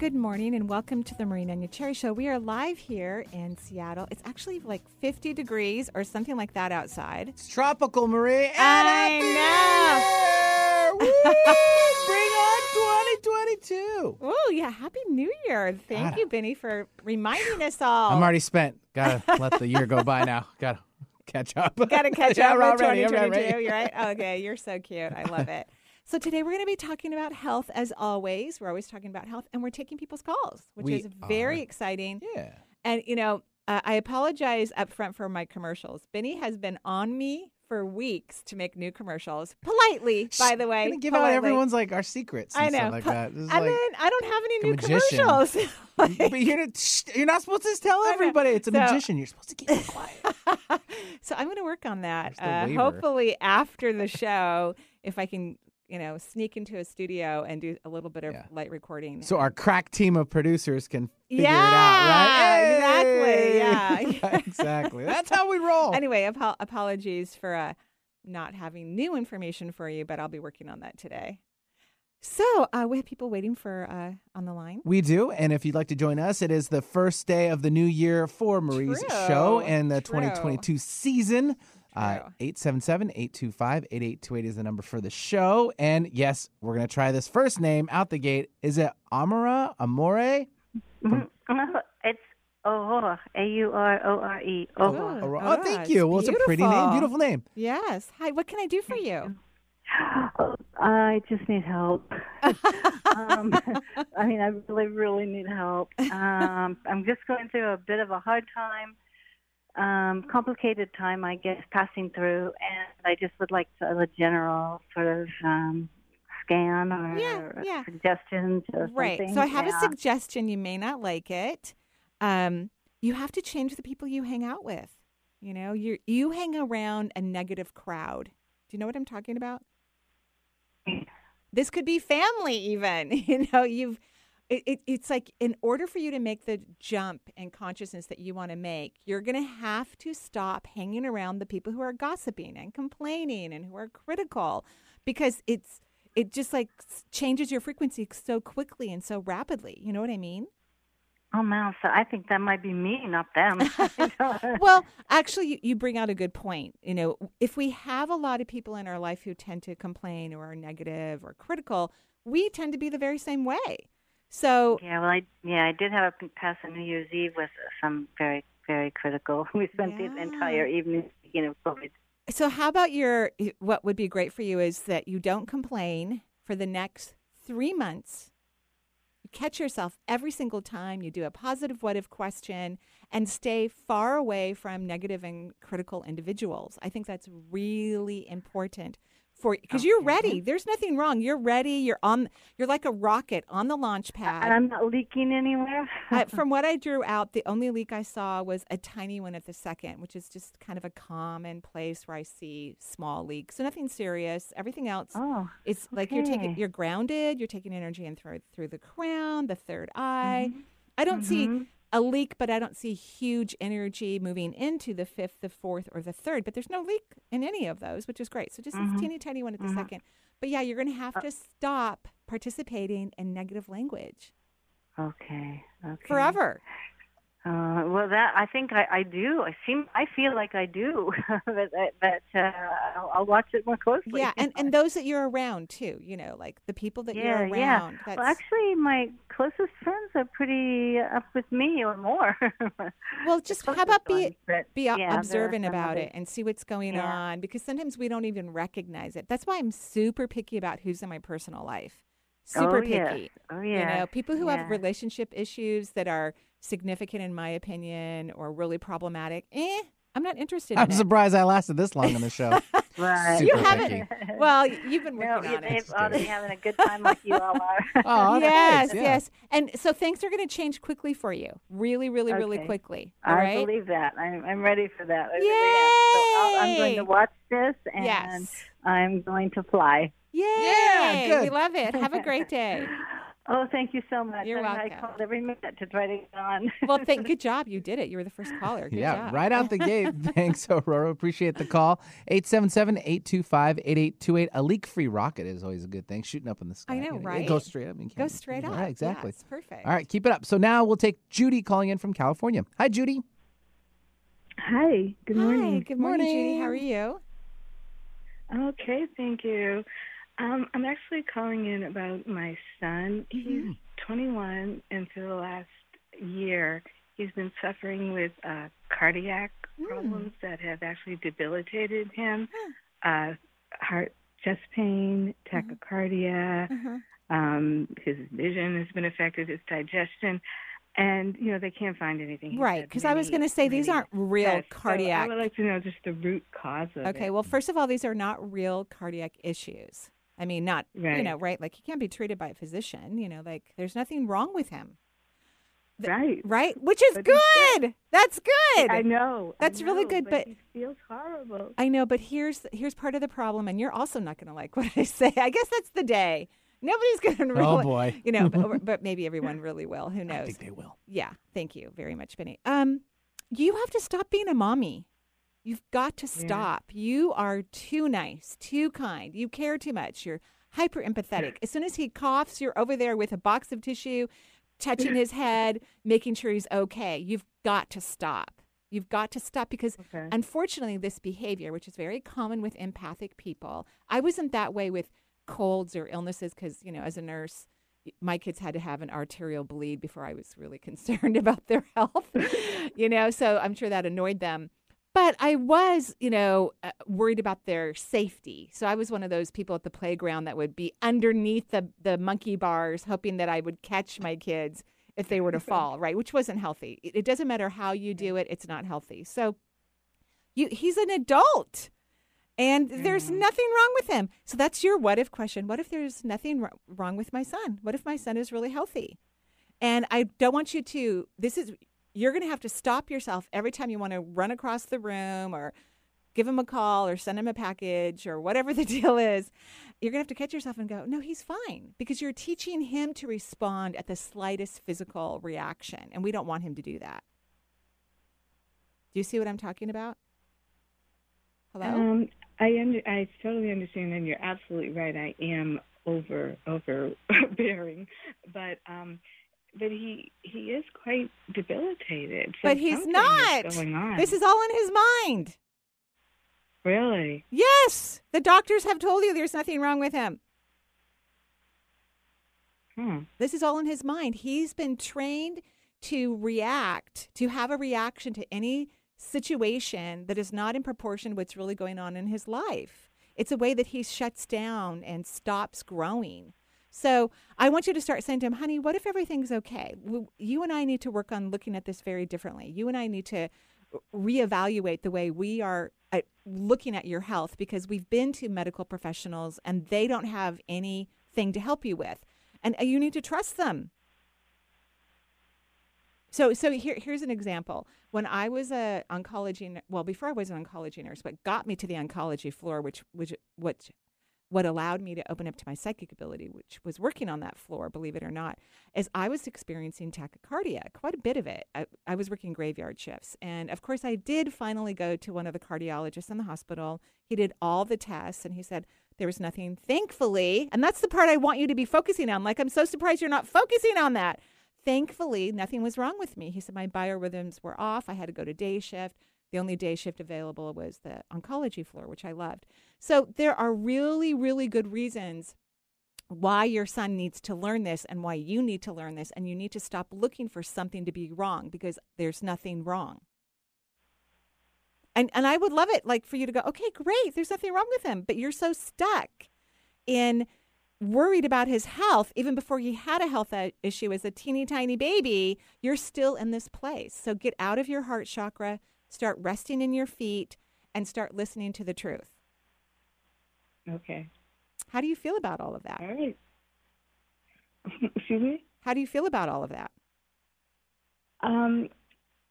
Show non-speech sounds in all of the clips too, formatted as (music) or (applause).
Good morning and welcome to the Marina Marie Cherry Show. We are live here in Seattle. It's actually like 50 degrees or something like that outside. It's tropical, Marie. And I know. Bring (laughs) on 2022. Oh, yeah. Happy New Year. Thank you, Benny, for reminding us all. I'm already spent. Gotta (laughs) let the year go by now. Gotta catch up. Gotta catch (laughs) Yeah, up we're already- 2022. already. You're right. Okay, you're so cute. I love it. So today we're going to be talking about health as always. We're always talking about health, and we're taking people's calls, which We is very are. exciting. Yeah. And you know, uh, I apologize up front for my commercials. Benny has been on me for weeks to make new commercials, politely, by the way. Give out everyone's like our secrets. I know. Like Po- that. This I like, mean, I don't have any new magician. commercials. (laughs) but you're not, you're not supposed to tell everybody. It's a So- magician. You're supposed to keep it quiet. (laughs) so I'm going to work on that. Uh, hopefully after the show, if I can, you know, sneak into a studio and do a little bit of Yeah. light recording. So our crack team of producers can figure Yeah, it out, right? exactly, Hey! yeah. (laughs) exactly. That's how we roll. anyway, apo- apologies for uh, not having new information for you, but I'll be working on that today. So uh, we have people waiting for uh, on the line. We do. And if you'd like to join us, it is the first day of the new year for Marie's True, show and the true. 2022 season. Uh, 877 825 8828 is the number for the show. And yes, we're going to try this first name out the gate. Is it Amara? Amore? Mhm. It's Aurora, A U R O R E. Aurora. Aurora. Oh, Oh, thank you. Well, it's a pretty name. beautiful. Beautiful name. Yes. Hi. What can I do for you? I just need help. (laughs) um, (laughs) I mean, I really, really need help. Um, I'm just going through a bit of a hard time, um, complicated time, I guess, passing through, and I just would like to, a general sort of um, scan or Yeah, yeah. suggestions or Right. something. So I have Yeah. a suggestion. You may not like it. Um, you have to change the people you hang out with. You know, you you hang around a negative crowd. Do you know what I'm talking about? This could be family, even. (laughs) You know, you've. It, it, it's like in order for you to make the jump in consciousness that you want to make, you're going to have to stop hanging around the people who are gossiping and complaining and who are critical, because it's it just like changes your frequency so quickly and so rapidly. You know what I mean? Oh, man. So I think that might be me, not them. (laughs) well, actually, you, you bring out a good point. You know, if we have a lot of people in our life who tend to complain or are negative or critical, we tend to be the very same way. So, Yeah, well, I yeah, I did have a pass on New Year's Eve with some very very critical. (laughs) We spent Yeah. the entire evening speaking of COVID. so how about your? What would be great for you is that you don't complain for the next three months. You catch yourself every single time you do a positive what if question and stay far away from negative and critical individuals. I think that's really important for because you're ready. There's nothing wrong. You're ready. You're on. You're like a rocket on the launch pad. And I'm not leaking anywhere. Uh, (laughs) from what I drew out, the only leak I saw was a tiny one at the second, which is just kind of a common place where I see small leaks. So nothing serious. Everything else, oh, it's like you're taking, you're grounded. You're taking energy in through through the crown, the third eye. Mm-hmm. I don't see a leak, but I don't see huge energy moving into the fifth, the fourth, or the third. But there's no leak in any of those, which is great. So just Mm-hmm. this teeny tiny one at the second. But yeah, you're going to have Uh to stop participating in negative language okay, okay. forever. Uh, well, that I think I, I do. I seem I feel like I do, (laughs) but but uh, I'll, I'll watch it more closely. Yeah, and, and those that you're around too, you know, like the people that yeah, you're around. yeah. That's, Well, actually, my closest friends are pretty up with me or more. (laughs) well, just how about be ones, be yeah, observant about it and see what's going Yeah. on because sometimes we don't even recognize it. That's why I'm super picky about who's in my personal life. Super oh, picky. Yes. Oh yeah. You know, people who have relationship issues that are significant in my opinion or really problematic, eh, I'm not interested I'm in it. surprised I lasted this long on the show. (laughs) Right. Super You haven't. picky. Well, you've been No, working on they, it. oh, they're having a good time like you all are. (laughs) Oh, yes, yeah. yes. And so things are going to change quickly for you. Really, really, really quickly. All I right. believe that. I'm, I'm ready for that. I really am. So I'll, I'm going to watch this and yes. I'm going to fly. Yay! Yeah, good. We love it. Have a great (laughs) day. Oh, thank you so much. You're I, I called every minute to try to get on. Well, thank. (laughs) Good job. You did it. You were the first caller. Good yeah, job. right out the gate. (laughs) Thanks, Aurora. Appreciate the call. 877-825-8828. A leak-free rocket is always a good thing. Shooting up in the sky. I know, You It right? goes straight up. You Go straight up. Right, exactly. Yeah, it's perfect. All right, keep it up. So now we'll take Judy calling in from California. Hi, Judy. Hi, good Hi. morning. Good morning, Judy. How are you? Okay, thank you. Um, I'm actually calling in about my son. He's 21, and for the last year, he's been suffering with uh, cardiac problems that have actually debilitated him. Uh, heart, chest pain, tachycardia. Uh-huh. Um, his vision has been affected. His digestion. And you know they can't find anything. Right, because I was going to say these aren't real tests. So. I would like to know just the root cause of it. Okay, well, first of all, these are not real cardiac issues. I mean, not you know, right? Like he can't be treated by a physician. You know, like there's nothing wrong with him, right. right? Which is But he's good. That's good. I know. I That's really good, but- he feels horrible. I know, but here's here's part of the problem, and you're also not going to like (laughs) what I say. I guess that's the day. Nobody's going to really, Oh, boy. you know, but, (laughs) but maybe everyone really will. Who I knows? think they will. Yeah, thank you very much, Benny. Um, you have to stop being a mommy. You've got to stop. You are too nice, too kind. You care too much. You're hyper empathetic. As soon as he coughs, you're over there with a box of tissue, touching (clears throat) his head, making sure he's okay. You've got to stop. You've got to stop because Okay. unfortunately, this behavior, which is very common with empathic people, I wasn't that way with colds or illnesses because, you know, as a nurse, my kids had to have an arterial bleed before I was really (laughs) concerned about their health, (laughs) you know, so I'm sure that annoyed them. But I was, you know, uh, worried about their safety. So I was one of those people at the playground that would be underneath the, the monkey bars, hoping that I would catch my kids if they were to (laughs) fall, right? Which wasn't healthy. It, it doesn't matter how you do it, it's not healthy. So you, he's an adult and there's nothing wrong with him. So that's your what if question. What if there's nothing wr- wrong with my son? What if my son is really healthy? And I don't want you to, this is, you're going to have to stop yourself every time you want to run across the room or give him a call or send him a package or whatever (laughs) the deal is. You're going to have to catch yourself and go, no, he's fine because you're teaching him to respond at the slightest physical reaction. And we don't want him to do that. Do you see what I'm talking about? Hello? Um, I under, I totally understand, and you're absolutely right. I am over overbearing, (laughs) but um, but he he is quite debilitated. So but he's not. Is going on. This is all in his mind. really Yes, the doctors have told you there's nothing wrong with him. huh. This is all in his mind. He's been trained to react, to have a reaction to any situation that is not in proportion to what's really going on in his life. It's a way that he shuts down and stops growing. So I want you to start saying to him, honey, what if everything's okay? You and I need to work on looking at this very differently. You and I need to reevaluate the way we are uh, looking at your health because we've been to medical professionals and they don't have anything to help you with. And uh, you need to trust them. So, so here, here's an example. When I was a oncology, well, before I was an oncology nurse, what got me to the oncology floor, which, which, which, what allowed me to open up to my psychic ability, which was working on that floor, believe it or not, is I was experiencing tachycardia, quite a bit of it. I, I was working graveyard shifts. And of course, I did finally go to one of the cardiologists in the hospital. He did all the tests and he said, there was nothing, thankfully. And that's the part I want you to be focusing on. Like, I'm so surprised you're not focusing on that. Thankfully, nothing was wrong with me. He said my biorhythms were off. I had to go to day shift. The only day shift available was the oncology floor, which I loved. So there are really, really good reasons why your son needs to learn this and why you need to learn this. And you need to stop looking for something to be wrong because there's nothing wrong. And, and I would love it like for you to go, okay, great, there's nothing wrong with him. But you're so stuck in worried about his health even before he had a health issue as a teeny tiny baby you're still in this place so get out of your heart chakra start resting in your feet, and start listening to the truth. Okay. How do you feel about all of that? All right. (laughs) Excuse me. How do you feel about all of that? Um,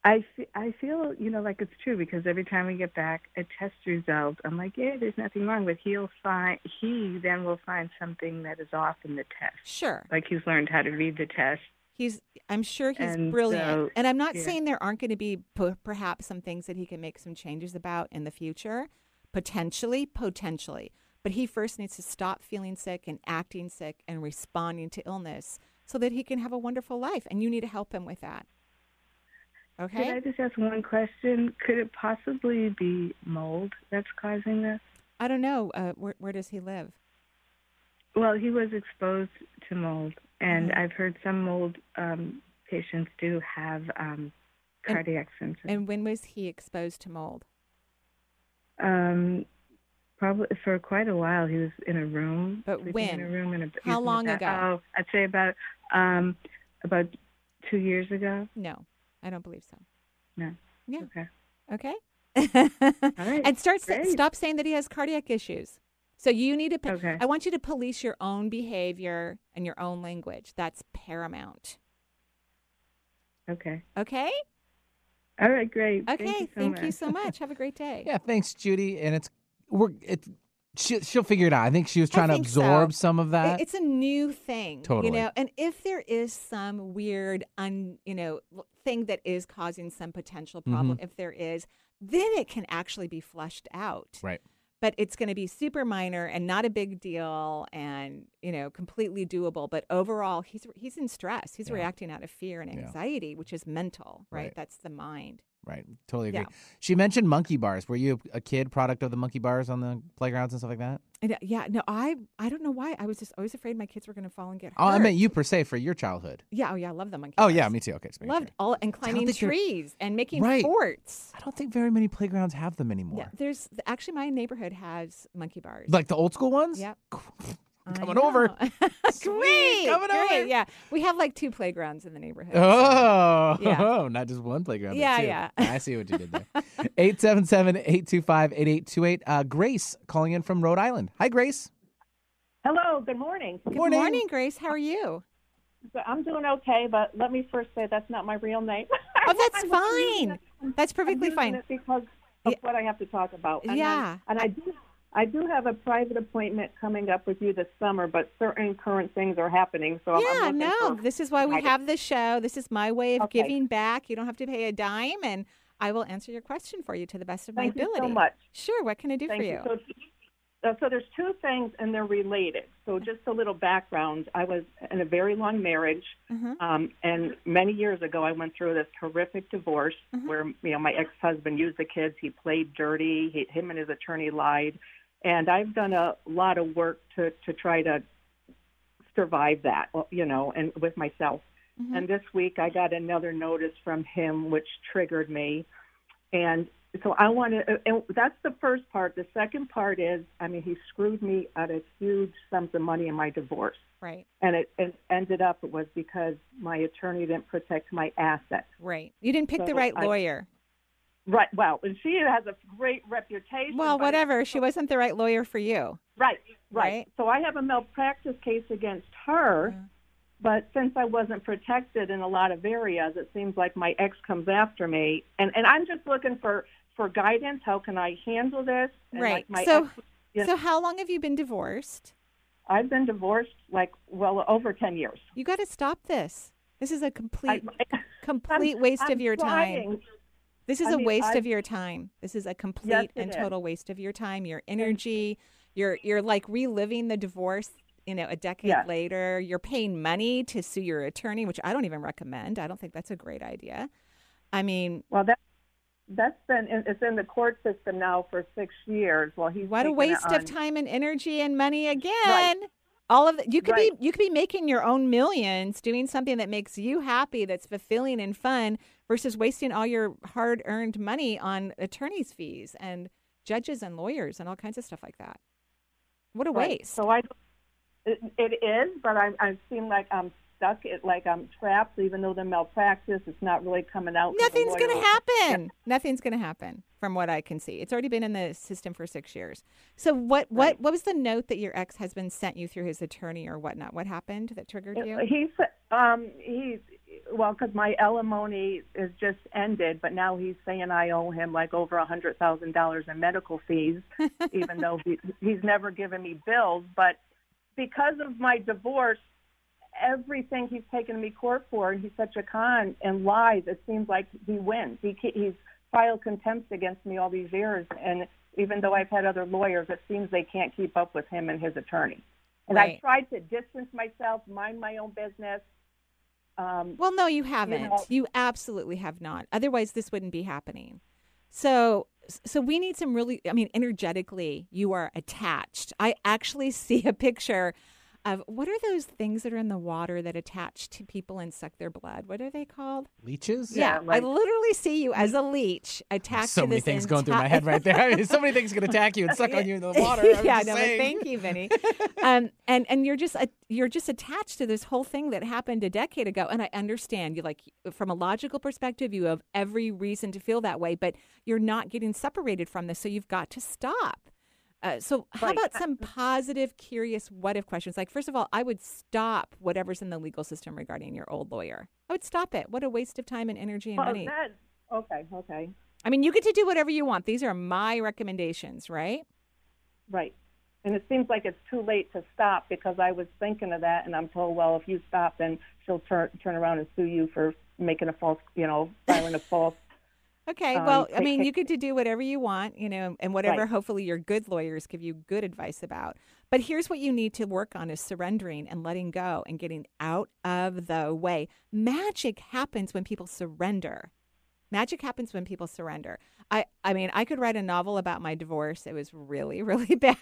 I I feel you know like it's true because every time we get back a test result, I'm like, yeah, there's nothing wrong. But he'll find he then will find something that is off in the test. Sure. Like he's learned how to read the test. He's I'm sure he's And brilliant. so- and I'm not yeah. saying there aren't going to be p- perhaps some things that he can make some changes about in the future, potentially, potentially. But he first needs to stop feeling sick and acting sick and responding to illness so that he can have a wonderful life and you need to help him with that. Okay. Could I just ask one question? Could it possibly be mold that's causing this? I don't know uh, where where does he live? Well, he was exposed to mold, and Mhm. I've heard some mold um, patients do have um, And- cardiac symptoms. And when was he exposed to mold? Um, probably for quite a while. He was in a room. But when? In a room in a, How long ago? Oh, I'd say about um, about two years ago. No, I don't believe so. No. Yeah. Okay. Okay. (laughs) All right. and start Great. stop saying that he has cardiac issues. So you need to. pa- Okay. I want you to police your own behavior and your own language. That's paramount. Okay. Okay. All right. Great. Okay. Thank you so Thank much. you so much. Have a great day. (laughs) Yeah, thanks, Judy. And it's we're it's she, she'll figure it out. I think she was trying to think so. absorb some of It- that. It's a new thing, Totally. You know, and if there is some weird, un, you know, thing that is causing some potential problem, Mm-hmm. if there is, then it can actually be flushed out. right. But it's going to be super minor and not a big deal and you know completely doable but overall he's he's in stress he's Yeah. reacting out of fear and Yeah. anxiety which is mental right? Right. that's the mind Right. Totally agree. Yeah. She mentioned monkey bars. Were you a kid product of the monkey bars on the playgrounds and stuff like that? and, uh, yeah no i i don't know why i was just always afraid my kids were going to fall and get hurt Oh, I meant you per se for your childhood. yeah oh yeah i love the monkey Oh bars. yeah, me too. Okay, loved sure. all and climbing trees and making Right. forts I don't think very many playgrounds have them anymore. yeah there's actually my neighborhood has monkey bars Like the old school ones? Yep. (laughs) I'm I coming over. (laughs) (laughs) Sweet, coming great over. yeah we have like two playgrounds in the neighborhood so- Oh, Yeah. (laughs) not just one playground. but Yeah, two. yeah. I see what you did there. 877-825-8828. Uh, Grace calling in from Rhode Island. Hi, Grace. Hello, good morning. Good Morning. morning, Grace. How are you? So I'm doing okay, but let me first say that's not my real name. Oh, that's fine. using it- That's I'm perfectly using fine. it because of Yeah. what I have to talk about. And Yeah. I, and I do, I do have a private appointment coming up with you this summer, but certain current things are happening. So I'm- I'm Yeah, no, for- this is why we have this show. This is my way of Okay. giving back. You don't have to pay a dime, and I will answer your question for you to the best of Thank my you ability. so much. Sure. What can I do Thank for you. you? So, uh, so there's two things, and they're related. So just a little background. I was in a very long marriage, Mhm. um, and many years ago, I went through this horrific divorce Mhm. where you know my ex-husband used the kids. He played dirty. He, him and his attorney lied, and I've done a lot of work to to try to survive that. You know, and with myself. Mhm. And this week I got another notice from him which triggered me. And so I want to, and that's the first part. The second part is, I mean, he screwed me out of huge sums of money in my divorce. Right. And it, it ended up, it was because my attorney didn't protect my assets. Right. You didn't pick the right I- lawyer. Right. Well, and she has a great reputation. Well, whatever. She wasn't the right lawyer for you. Right, right. Right. So I have a malpractice case against her, Yeah. but since I wasn't protected in a lot of areas, it seems like my ex comes after me, and and I'm just looking for for guidance. How can I handle this? And Right. Like my So- ex, Yes. So, how long have you been divorced? I've been divorced like well over ten years. You got to stop this. This is a complete, I, (laughs) complete I'm- waste I'm of your time. This is I a mean, waste I- of your time. This is a complete Yes, and is. total waste of your time, your energy. You're you're like reliving the divorce, you know, a decade Yes. later. You're paying money to sue your attorney, which I don't even recommend. I don't think that's a great idea. I mean, Well, that that's been in, it's in the court system now for six years. Well, he's what a waste of time and energy and money again. All of the, you could be you could be making your own millions doing something that makes you happy, that's fulfilling and fun, versus wasting all your hard earned money on attorneys' fees and judges and lawyers and all kinds of stuff like that. What a Right. waste! So I, it, it is, but I I seem like I'm stuck. It like I'm trapped, even though the malpractice, it's not really coming out. Nothing's going to happen. Nothing's going to happen from what I can see. It's already been in the system for six years. So what what Right. what was the note that your ex husband sent you through his attorney or whatnot? What happened that triggered you? He's um he's well because my alimony is just ended, but now he's saying I owe him like over a hundred thousand dollars in medical fees, (laughs) even though he, he's never given me bills. But because of my divorce, everything he's taken me court for, and he's such a con and lies. It seems like he wins. He he's filed contempt against me all these years, and even though I've had other lawyers, it seems they can't keep up with him and his attorney. And Right. I've tried to distance myself, mind my own business. Um, Well, no, you haven't. You, know- absolutely have not. Otherwise, this wouldn't be happening. So, so we need some really. I mean, energetically, you are attached. I actually (laughs) see a picture of what are those things that are in the water that attach to people and suck their blood? What are they called? Leeches? Yeah, Yeah, I literally see you as a leech attached So to many this things going through my head right there. (laughs) I mean, so many things can attack you and suck on you in the (laughs) water. I'm yeah, just no, but thank you, Vinny. (laughs) um, and and you're just uh, you're just attached to this whole thing that happened a decade ago, and I understand you like from a logical perspective, you have every reason to feel that way, but you're not getting separated from this, so you've got to stop. Uh, so, how Right. about some positive, curious, what if questions? Like, first of all, I would stop whatever's in the legal system regarding your old lawyer. I would stop it. What a waste of time and energy and well, money. that, okay, okay, I mean, you get to do whatever you want. These are my recommendations, right? right. And it seems like it's too late to stop because I was thinking of that, and I'm told, well, if you stop, then she'll turn turn around and sue you for making a false, you know, filing a false. Okay. um, well, I mean, you get to do whatever you want, you know, and whatever Right. hopefully your good lawyers give you good advice about. But here's what you need to work on is surrendering and letting go and getting out of the way. Magic happens when people surrender. Magic happens when people surrender. I, I mean, I could write a novel about my divorce. It was really, (laughs) really bad.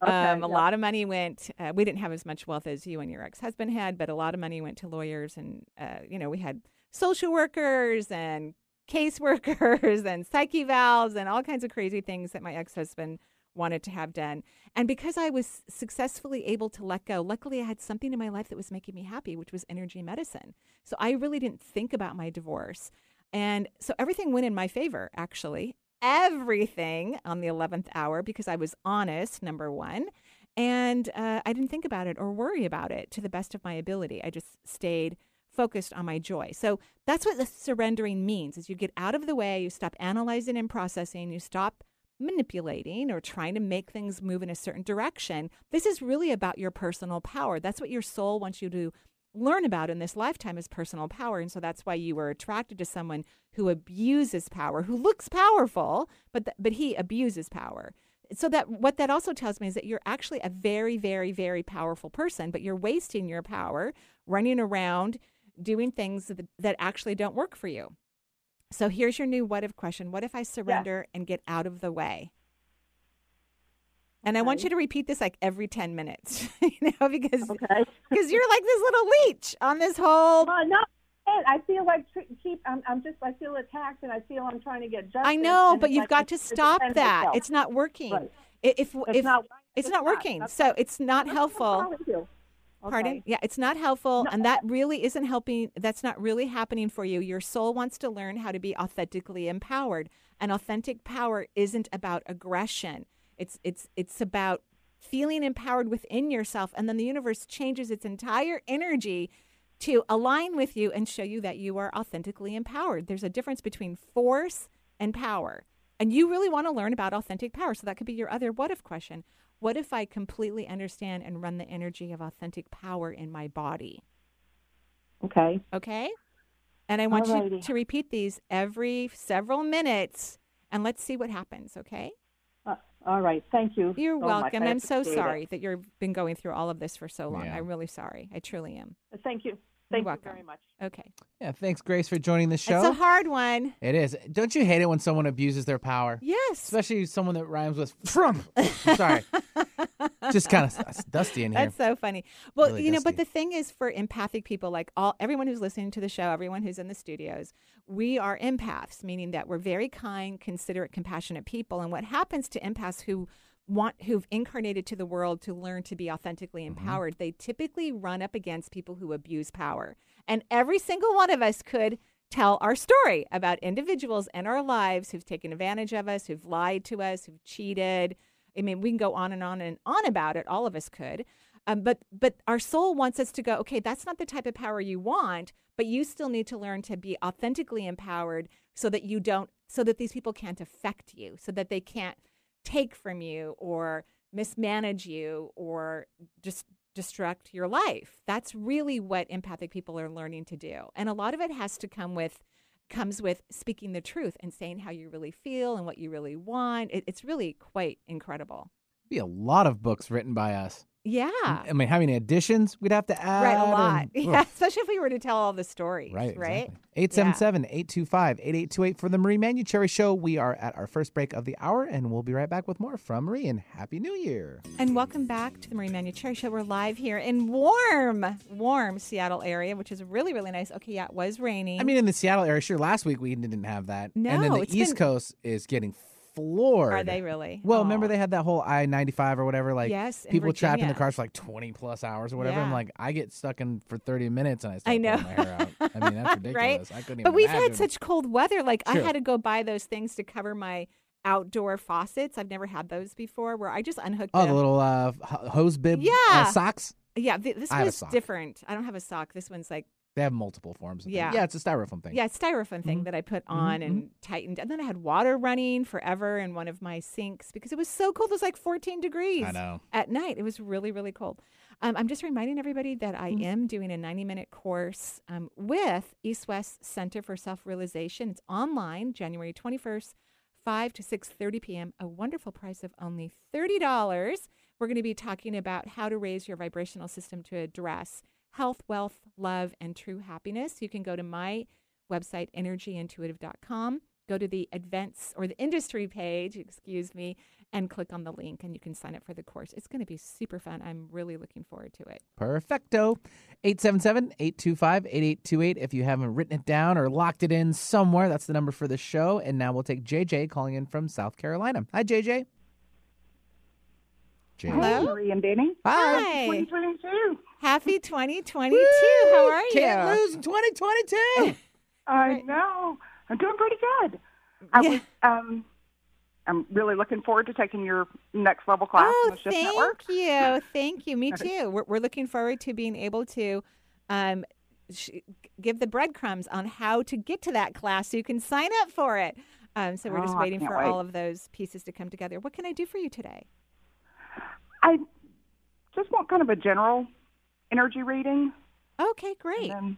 um, a yeah. lot of money went. Uh, we didn't have as much wealth as you and your ex-husband had, but a lot of money went to lawyers, and uh, you know, we had social workers and caseworkers (laughs) and psych evals and all kinds of crazy things that my ex-husband wanted to have done. And because I was successfully able to let go, luckily I had something in my life that was making me happy, which was energy medicine. So I really didn't think about my divorce. And so everything went in my favor, actually. Everything on the 11th hour because I was honest, number one. And uh, I didn't think about it or worry about it to the best of my ability. I just stayed focused on my joy. So that's what the surrendering means is you get out of the way, you stop analyzing and processing, you stop manipulating or trying to make things move in a certain direction. This is really about your personal power. That's what your soul wants you to learn about in this lifetime is personal power. And so that's why you were attracted to someone who abuses power, who looks powerful, but th- but he abuses power. So that what that also tells me is that you're actually a very very very powerful person, but you're wasting your power running around doing things that, that actually don't work for you. So here's your new what if question. What if I surrender and get out of the way? And I want you to repeat this like every 10 minutes, (laughs) you know, because Okay. (laughs) because you're like this little leech on this whole Well, no, I feel like keep. I'm, I'm just. I feel attacked, and I feel I'm trying to get justice. I know, but you've like got to stop that. myself. It's not working. Right. I- If It's if not. it's not working. That's So it's not helpful. What I'm telling you. Pardon? Yeah, it's not helpful. No. And that really isn't helping. That's not really happening for you. Your soul wants to learn how to be authentically empowered. And authentic power isn't about aggression. It's it's it's about feeling empowered within yourself. And then the universe changes its entire energy to align with you and show you that you are authentically empowered. There's a difference between force and power. And you really want to learn about authentic power. So that could be your other what if question. What if I completely understand and run the energy of authentic power in my body? Okay. Okay? And I want you to repeat these every several minutes and let's see what happens, okay? Uh, all right. Thank you. You're so welcome. I I'm so appreciate it. sorry that you've been going through all of this for so long. Yeah. I'm really sorry. I truly am. Thank you. Thank you welcome. very much. Okay. Yeah, thanks, Grace, for joining the show. It's a hard one. it is. Don't you hate it when someone abuses their power? Yes. Especially someone that rhymes with from. Sorry. (laughs) Just kind of dusty in here. That's so funny. Well, Really you know, but the thing is for empathic people, like all everyone who's listening to the show, everyone who's in the studios, we are empaths, meaning that we're very kind, considerate, compassionate people. And what happens to empaths who want who've incarnated to the world to learn to be authentically Mm-hmm. empowered, they typically run up against people who abuse power. And every single one of us could tell our story about individuals in our lives who've taken advantage of us, who've lied to us, who've cheated. I mean, we can go on and on and on about it. All of us could. Um, but but our soul wants us to go. Okay, that's not the type of power you want. But you still need to learn to be authentically empowered, so that you don't, so that these people can't affect you, so that they can't take from you or mismanage you or just destruct your life. That's really what empathic people are learning to do. And a lot of it has to come with comes with speaking the truth and saying how you really feel and what you really want. It, it's really quite incredible. Be a lot of books written by us. Yeah. I mean, how many additions we'd have to add? Right, a lot. and- (laughs) Yeah, especially if we were to tell all the stories. Right, Right. 877 825 8828 for the Marie Manuchehri Show. We are at our first break of the hour, and we'll be right back with more from Marie. And Happy New Year. And welcome back to the Marie Manuchehri Show. We're live here in warm, warm Seattle area, which is really, really nice. Okay, yeah, it was raining. I mean, in the Seattle area, sure, last week we didn't have that. No, and then the East been- Coast is getting floored. are they really? Well, remember they had that whole I 95 or whatever, like Yes, people trapped in the cars for like 20 plus hours or whatever. I'm like, I get stuck in for 30 minutes and I start I know. pulling my hair out. I mean, that's (laughs) ridiculous. Right? I couldn't even But we've imagine. had such cold weather. Like I had to go buy those things to cover my outdoor faucets. I've never had those before. Where I just unhooked Oh, them. the little uh, hose bib uh, Yeah. socks. yeah, th- this I have a was sock. different. I don't have a sock. This one's like They have multiple forms. Of things. Yeah. Yeah, it's a styrofoam thing. yeah, styrofoam thing Mhm. that I put on Mhm, and tightened. And then I had water running forever in one of my sinks because it was so cold. It was like 14 degrees I know. at night. It was really, really cold. Um, I'm just reminding everybody that I am doing a 90 minute course um, with East West Center for Self Realization. It's online, January 21st, 5 to 6:30 p.m. A wonderful price of only $30. We're going to be talking about how to raise your vibrational system to address health, wealth, love, and true happiness. You can go to my website, energyintuitive.com, go to the events or the industry page, excuse me, and click on the link and you can sign up for the course. It's going to be super fun. I'm really looking forward to it. Perfecto. 877-825-8828. If you haven't written it down or locked it in somewhere, that's the number for the show. And now we'll take JJ calling in from South Carolina. Hi, JJ. JJ. Hello? Marie and Benny. Hi. 2022. Happy 2022. How are you? Can't lose in 2022. (laughs) I Right. know. I'm doing pretty good. I Yeah. was um I'm really looking forward to taking your next level class Oh, on the thank Network. you. Thank you. Me too. We're, we're looking forward to being able to um, sh- give the breadcrumbs on how to get to that class so you can sign up for it. Um, so we're just Oh, I waiting for wait. all of those pieces to come together. What can I do for you today? I just want kind of a general energy reading Okay, great. and then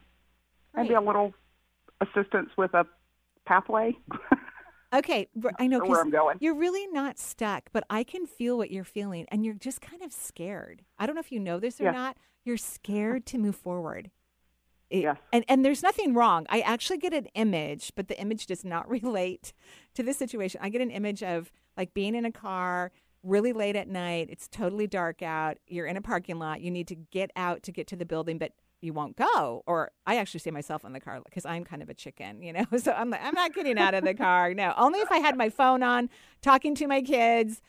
great. maybe a little assistance with a pathway (laughs) Okay, I know where I'm going. you're really not stuck, but I can feel what you're feeling, and you're just kind of scared. I don't know if you know this or Yes. not. You're scared to move forward. It- Yes. And and there's nothing wrong. I actually get an image, but the image does not (laughs) relate to this situation. I get an image of like being in a car really late at night. It's totally dark out. You're in a parking lot. You need to get out to get to the building, but you won't go. Or I actually see myself in the car because I'm kind of a chicken, you know. (laughs) So I'm like, I'm not getting out of the car. No, only if I had my phone on, talking to my kids,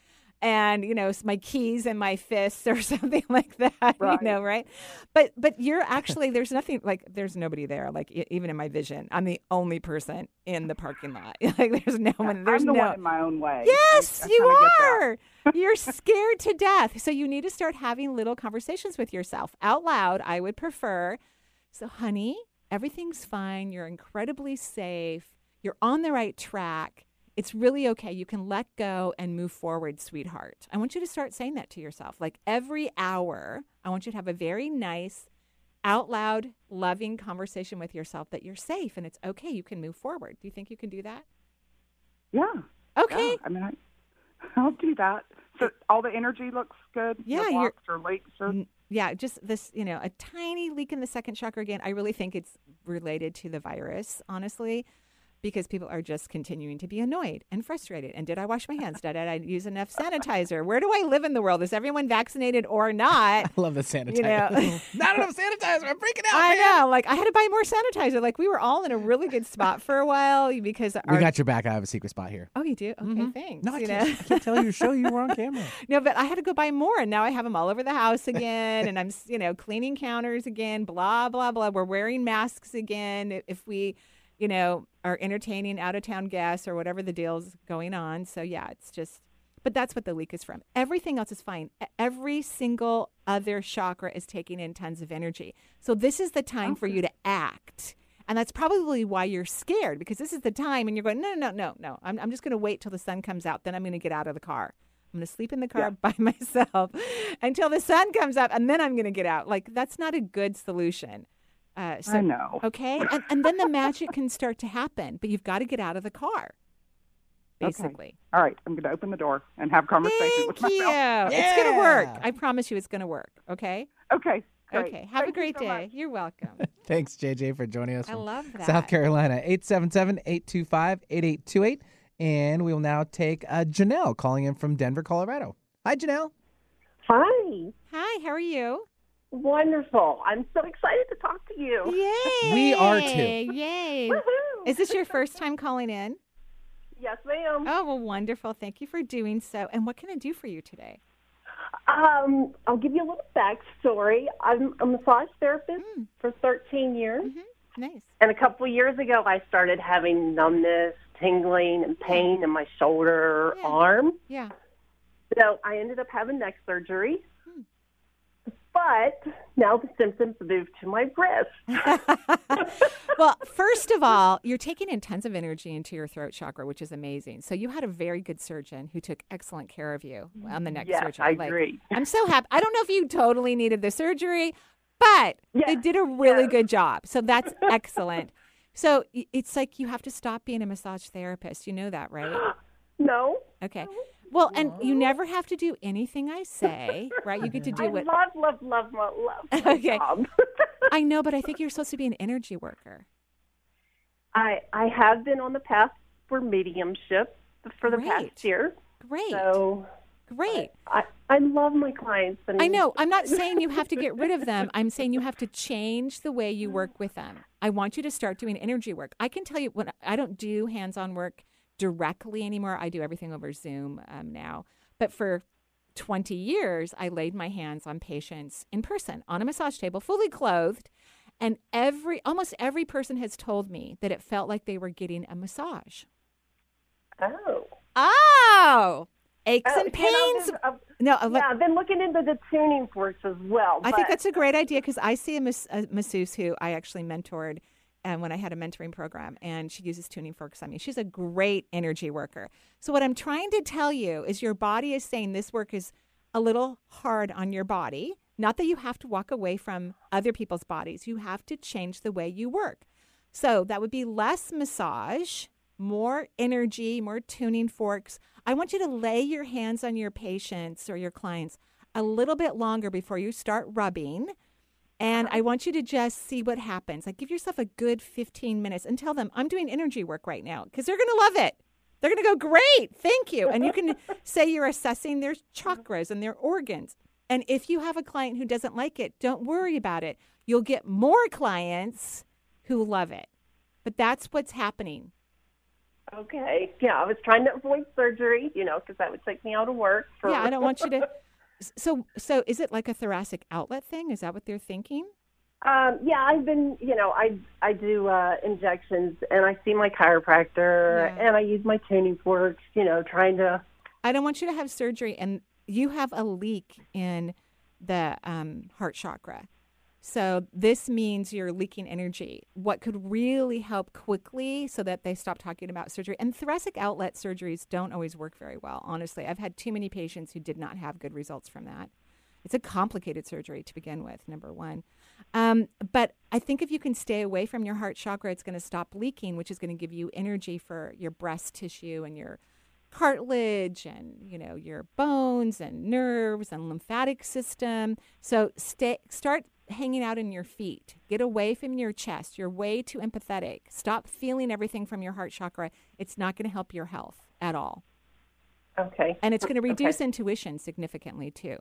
and you know, my keys and my fists (laughs) or something like that. Right. You know, right? But but you're actually there's nothing like there's nobody there. Like even in my vision, I'm the only person in the parking lot. (laughs) like there's no one. There's I'm the no. one in my own way. Yes, I- I you kinda get that. are. (laughs) You're scared to death. So you need to start having little conversations with yourself out loud. I would prefer. So, honey, everything's fine. You're incredibly safe. You're on the right track. It's really okay. You can let go and move forward, sweetheart. I want you to start saying that to yourself. Like every hour, I want you to have a very nice, out loud, loving conversation with yourself that you're safe and it's okay. You can move forward. Do you think you can do that? Yeah. Okay. Yeah, I mean, I, (laughs) I'll do that. So all the energy looks good. Yeah, blocks or leaks or N- yeah, just this, you know, a tiny leak in the second chakra again. I really think it's related to the virus, honestly. Because people are just continuing to be annoyed and frustrated. And did I wash my hands? Did I use enough sanitizer? Where do I live in the world? Is everyone vaccinated or not? (laughs) I love the sanitizer. You know. (laughs) Not enough sanitizer. I'm freaking out. I man. know. Like I had to buy more sanitizer. Like we were all in a really good spot for a while because We our got your back. I have a secret spot here. Oh, you do? Okay, Mhm. thanks. No, I you can't, know? (laughs) I can't tell your show you were on camera. No, but I had to go buy more, and now I have them all over the house again, and I'm, you know, cleaning counters again. Blah blah blah. We're wearing masks again. If we, you know, are entertaining out of town guests or whatever the deal's going on. So yeah, it's just. But that's what the leak is from. Everything else is fine. Every single other chakra is taking in tons of energy. So this is the time for you to act. And that's probably why you're scared because this is the time and you're going, no, no, no, no, no. I'm, I'm just going to wait till the sun comes out. Then I'm going to get out of the car. I'm going to sleep in the car Yeah. by (laughs) myself until the sun comes up and then I'm going to get out. Like, that's not a good solution. Uh, so, I know. Okay. (laughs) And, and then the magic can start to happen, but you've got to get out of the car, Basically. Okay. basically. All right, I'm going to open the door and have a conversation Thank with you. myself. It's going to work. I promise you it's going to work. Okay. Okay. Great. Okay. Have a Thank you great so day. much. You're welcome. (laughs) Thanks, JJ, for joining us I from love that. South Carolina. 877-825-8828. And we will now take uh, Janelle calling in from Denver, Colorado. Hi, Janelle. Hi. Hi, how are you? Wonderful. I'm so excited to talk to you. Yay. We are too. Yay. Woohoo. Is this your first time calling in? Yes, ma'am. Oh, well, wonderful. Thank you for doing so. And what can I do for you today? Um, I'll give you a little backstory. I'm a massage therapist Mm. for 13 years. Mm-hmm. Nice. And a couple of years ago, I started having numbness, tingling, and pain in my shoulder, Yeah. arm. Yeah. So I ended up having neck surgery. But now the symptoms moved to my wrist. (laughs) (laughs) well, first of all, you're taking in tons of energy into your throat chakra, which is amazing. So you had a very good surgeon who took excellent care of you on the neck yes, surgery. I Like, agree. I'm so happy. I don't know if you totally needed the surgery, but they did a really yes. good job. So that's (laughs) excellent. So it's like you have to stop being a massage therapist. You know that, right? (gasps) No. Okay. Well, and you never have to do anything I say, right? You get to (laughs) do I what love, love, love, love, love (laughs) Okay. (laughs) I know, but I think you're supposed to be an energy worker. I I have been on the path for mediumship for the Great. past year. Great. So Great. I I love my clients. And I know. I'm not saying you have to get rid of them. I'm saying you have to change the way you work with them. I want you to start doing energy work. I can tell you when I don't do hands-on work directly anymore. I do everything over Zoom um, now. But for 20 years, I laid my hands on patients in person on a massage table, fully clothed, and every almost every person has told me that it felt like they were getting a massage. Oh. Oh, aches Oh, and pains. there's a- no, uh, yeah, I've been looking into the tuning forks as well. I think that's a great idea because I see a, mas- a masseuse who I actually mentored and when I had a mentoring program, and she uses tuning forks on me. She's a great energy worker. So what I'm trying to tell you is your body is saying this work is a little hard on your body. Not that you have to walk away from other people's bodies. You have to change the way you work. So that would be less massage, more energy, more tuning forks. I want you to lay your hands on your patients or your clients a little bit longer before you start rubbing. And uh-huh. I want you to just see what happens. Like give yourself a good 15 minutes and tell them, I'm doing energy work right now because they're going to love it. They're going to go, great, thank you. And you can (laughs) say you're assessing their uh-huh. chakras and their organs. And if you have a client who doesn't like it, don't worry about it. You'll get more clients who love it. But that's what's happening. Okay. Yeah, I was trying to avoid surgery, you know, because that would take me out of work. For... Yeah, I don't want you to. (laughs) So, so is it like a thoracic outlet thing? Is that what they're thinking? Um, yeah, I've been, you know, I I do uh, injections and I see my chiropractor Yeah. and I use my tuning forks, you know, trying to. I don't want you to have surgery, and you have a leak in the um, heart chakra. So this means you're leaking energy. What could really help quickly so that they stop talking about surgery? And thoracic outlet surgeries don't always work very well, honestly. I've had too many patients who did not have good results from that. It's a complicated surgery to begin with, number one. Um, but I think if you can stay away from your heart chakra, it's going to stop leaking, which is going to give you energy for your breast tissue and your cartilage and you know your bones and nerves and lymphatic system. So stay, start hanging out in your feet. Get away from your chest. You're way too empathetic. Stop feeling everything from your heart chakra. It's not going to help your health at all. Okay. And it's going to reduce Okay. intuition significantly too.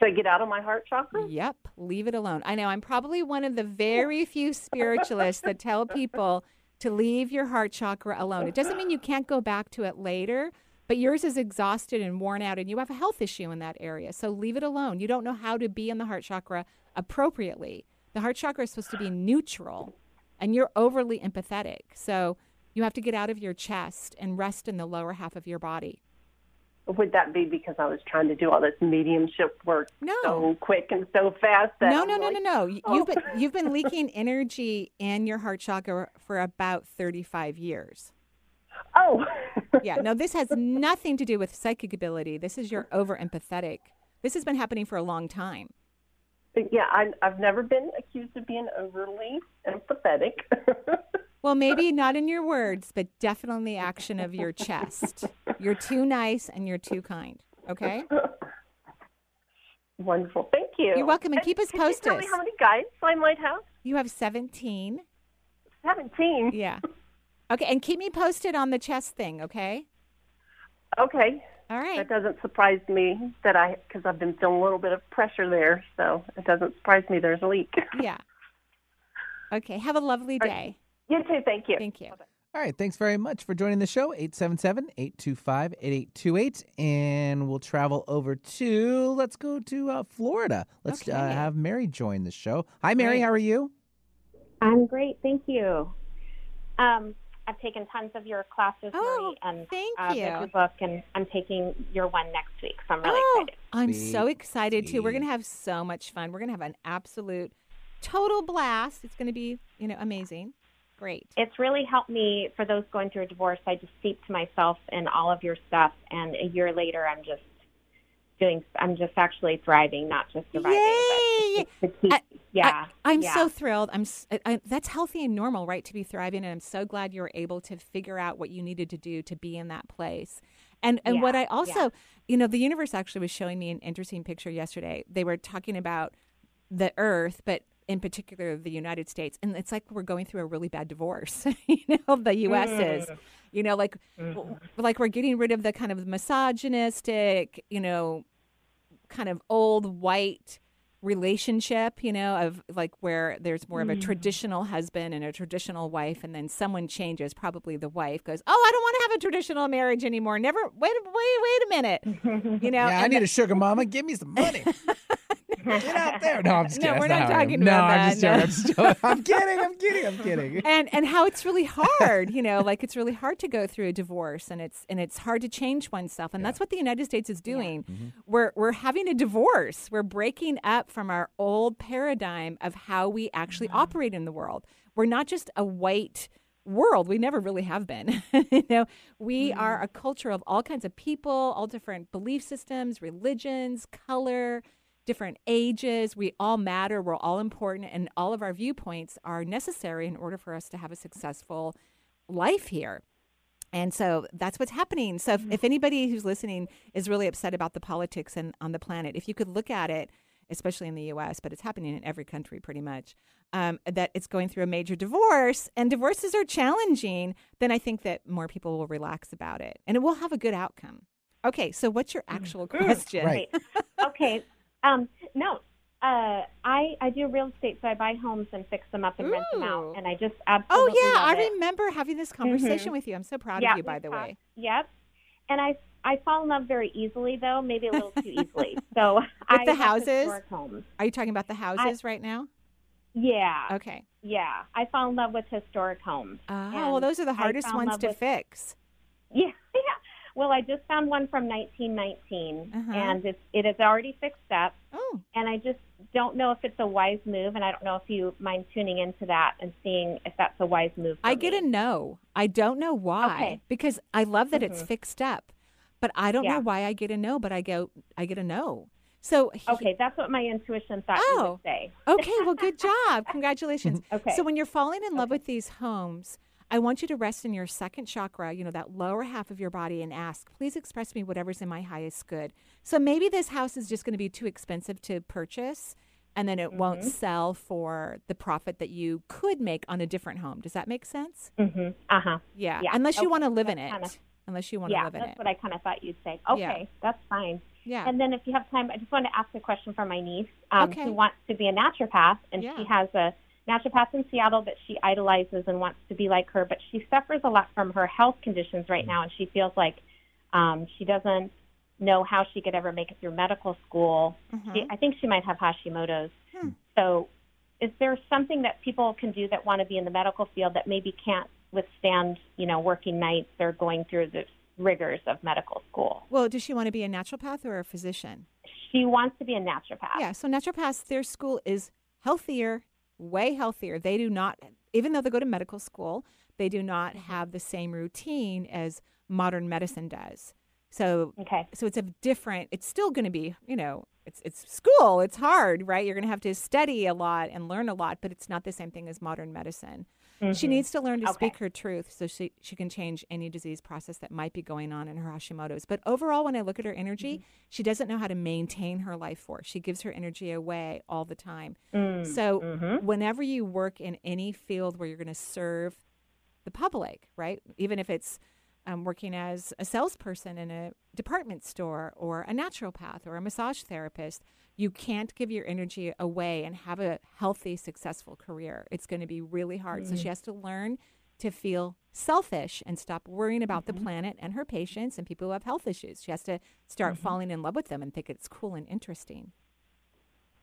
So get out of my heart chakra? Yep, leave it alone. I know I'm probably one of the very few spiritualists that tell people to leave your heart chakra alone. It doesn't mean you can't go back to it later, but yours is exhausted and worn out and you have a health issue in that area. So leave it alone. You don't know how to be in the heart chakra appropriately. The heart chakra is supposed to be neutral and you're overly empathetic. So you have to get out of your chest and rest in the lower half of your body. Would that be because I was trying to do all this mediumship work No. so quick and so fast? That No, no, no, like, no, no. You- oh. You've been you've been leaking (laughs) energy in your heart chakra for about 35 years. Oh. (laughs) Yeah, no, this has nothing to do with psychic ability. This is your over empathetic. This has been happening for a long time. yeah, I, I've never been accused of being overly empathetic. (laughs) Well, maybe not in your words, but definitely in the action of your chest. You're too nice and you're too kind. Okay? Wonderful. Thank you. You're welcome, and keep us Can you tell me posted. how many guides I might have? You have 17. 17. Yeah. Okay, and keep me posted on the chest thing, okay? Okay. All right. That doesn't surprise me that I, because I've been feeling a little bit of pressure there, so it doesn't surprise me there's a leak. Yeah. Okay, have a lovely day. You too. Thank you. Thank you. All right, thanks very much for joining the show. 877-825-8828 and we'll travel over to let's go to uh, Florida. Let's uh, have Mary join the show. Hi Mary, Great. how are you? I'm great, thank you. Um, I've taken tons of your classes, Oh, Marie, and thank uh, you. read your book, and I'm taking your one next week, so I'm really oh, excited. I'm so Sweet, excited too. We're going to have so much fun. We're going to have an absolute total blast. It's going to be, you know, amazing. Great. It's really helped me for those going through a divorce. I just steeped myself in all of your stuff, and a year later, I'm just doing. I'm just actually thriving, not just surviving. Yay! But to keep, I- yeah, I, am yeah. so thrilled. I'm I I that's healthy and normal, right? To be thriving, and I'm so glad you were able to figure out what you needed to do to be in that place. And and what I also, you know, the universe actually was showing me an interesting picture yesterday. They were talking about the Earth, but in particular the United States, and it's like we're going through a really bad divorce. (laughs) you know, the U.S. is. You know, like mm-hmm. like we're getting rid of the kind of misogynistic, you know, kind of old white relationship, you know, of like where there's more of a mm. traditional husband and a traditional wife, and then someone changes, probably the wife goes, "Oh, I don't want to have a traditional marriage anymore. Never. Wait, wait, wait a minute. You know, yeah, I need the- a sugar mama. Give me some money. (laughs) Get out there. No, I'm just kidding. No, we're not talking No, about I'm that, just no. I'm, just. (laughs) I'm kidding. I'm kidding. I'm kidding. and and how it's really (laughs) hard you know like it's really hard to go through a divorce and it's and it's hard to change oneself and that's what the united states is doing mm-hmm. we're we're having a divorce we're breaking up from our old paradigm of how we actually mm-hmm. operate in the world we're not just a white world we never really have been (laughs) you know we are mm. a culture of all kinds of people all different belief systems religions color different ages. We all matter. We're all important. And all of our viewpoints are necessary in order for us to have a successful life here. And so that's what's happening. So if, mm. if anybody who's listening is really upset about the politics and on the planet, if you could look at it, especially in the U.S., but it's happening in every country pretty much, um, that it's going through a major divorce and divorces are challenging, then I think that more people will relax about it and it will have a good outcome. Okay, so what's your actual question? Right. (laughs) okay. Um, no, uh, I I do real estate, so I buy homes and fix them up and rent them out, and I just absolutely. Oh yeah, love I it. remember having this conversation with you. I'm so proud yeah, of you, by the talked- way. Yep. And I I fall in love very easily, though, maybe a little too easily. (laughs) So I the houses? homes. Are you talking about the houses right now? Yeah, Okay. yeah. I fall in love with historic homes. Oh, And well, those are the hardest ones to with- fix. (laughs) Yeah, yeah. Well, I just found one from 1919, Uh-huh. and it's it is already fixed up. Oh, and I just don't know if it's a wise move, and I don't know if you mind tuning into that and seeing if that's a wise move. I get a no. I don't know why Okay. because I love that it's fixed up, but I don't know why I get a no. But I go, I get a no. So he- Okay, that's what my intuition thought you Oh. would say. Okay, well, good (laughs) job. Congratulations. (laughs) Okay. So when you're falling in love with these homes, I want you to rest in your second chakra, you know, that lower half of your body, and ask, please express me whatever's in my highest good. So maybe this house is just going to be too expensive to purchase. and then it won't Mhm. sell for the profit that you could make on a different home. Does that make sense? Mm-hmm. Uh-huh. Yeah. Yeah, Unless you want to live in it. kinda- Unless you want to Yeah, live in that's what I kind of thought you'd say. Okay, Yeah. that's fine. yeah. And then if you have time, I just want to ask a question for my niece um, Okay. who wants to be a naturopath, and Yeah. she has a naturopath in Seattle that she idolizes and wants to be like her, but she suffers a lot from her health conditions right now, and she feels like um, she doesn't know how she could ever make it through medical school. Mhm. She, I think she might have Hashimoto's. Hmm. So, is there something that people can do that want to be in the medical field that maybe can't withstand, you know, working nights or going through the rigors of medical school? Well, does she want to be a naturopath or a physician? She wants to be a naturopath. Yeah, so naturopaths, their school is healthier, way healthier. They do not, even though they go to medical school, they do not have the same routine as modern medicine does. So, Okay. so it's a different. It's still going to be, you know, it's it's school. It's hard, right? You're going to have to study a lot and learn a lot, but it's not the same thing as modern medicine. She Mhm. needs to learn to speak her truth so she, she can change any disease process that might be going on in her Hashimoto's. But overall, when I look at her energy, Mm-hmm. she doesn't know how to maintain her life force. She gives her energy away all the time. Mm, So, mhm. whenever you work in any field where you're going to serve the public, right? Even if it's um, working as a salesperson in a department store or a naturopath or a massage therapist, you can't give your energy away and have a healthy, successful career. It's going to be really hard. So she has to learn to feel selfish and stop worrying about the planet and her patients and people who have health issues. She has to start falling in love with them and think it's cool and interesting.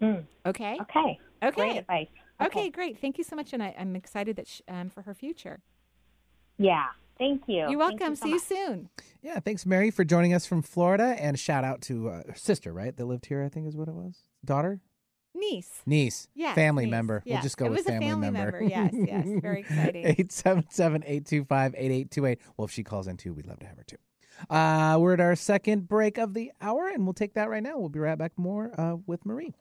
Mm. Okay. Okay. Okay. Great advice. Okay, great. Thank you so much, and I, I'm excited that sh- um, for her future. Yeah. Thank you. You're welcome. you so See you soon. Yeah, thanks, Mary, for joining us from Florida. And shout out to uh, sister, right? That lived here, I think is what it was. Daughter? Niece. Niece. Yes, Family niece. member. We'll just go it with was a family, family member. Yes, yes. (laughs) Very exciting. 877 825 8828. Well, if she calls in too, we'd love to have her too. Uh, we're at our second break of the hour, and we'll take that right now. We'll be right back more uh, with Marie.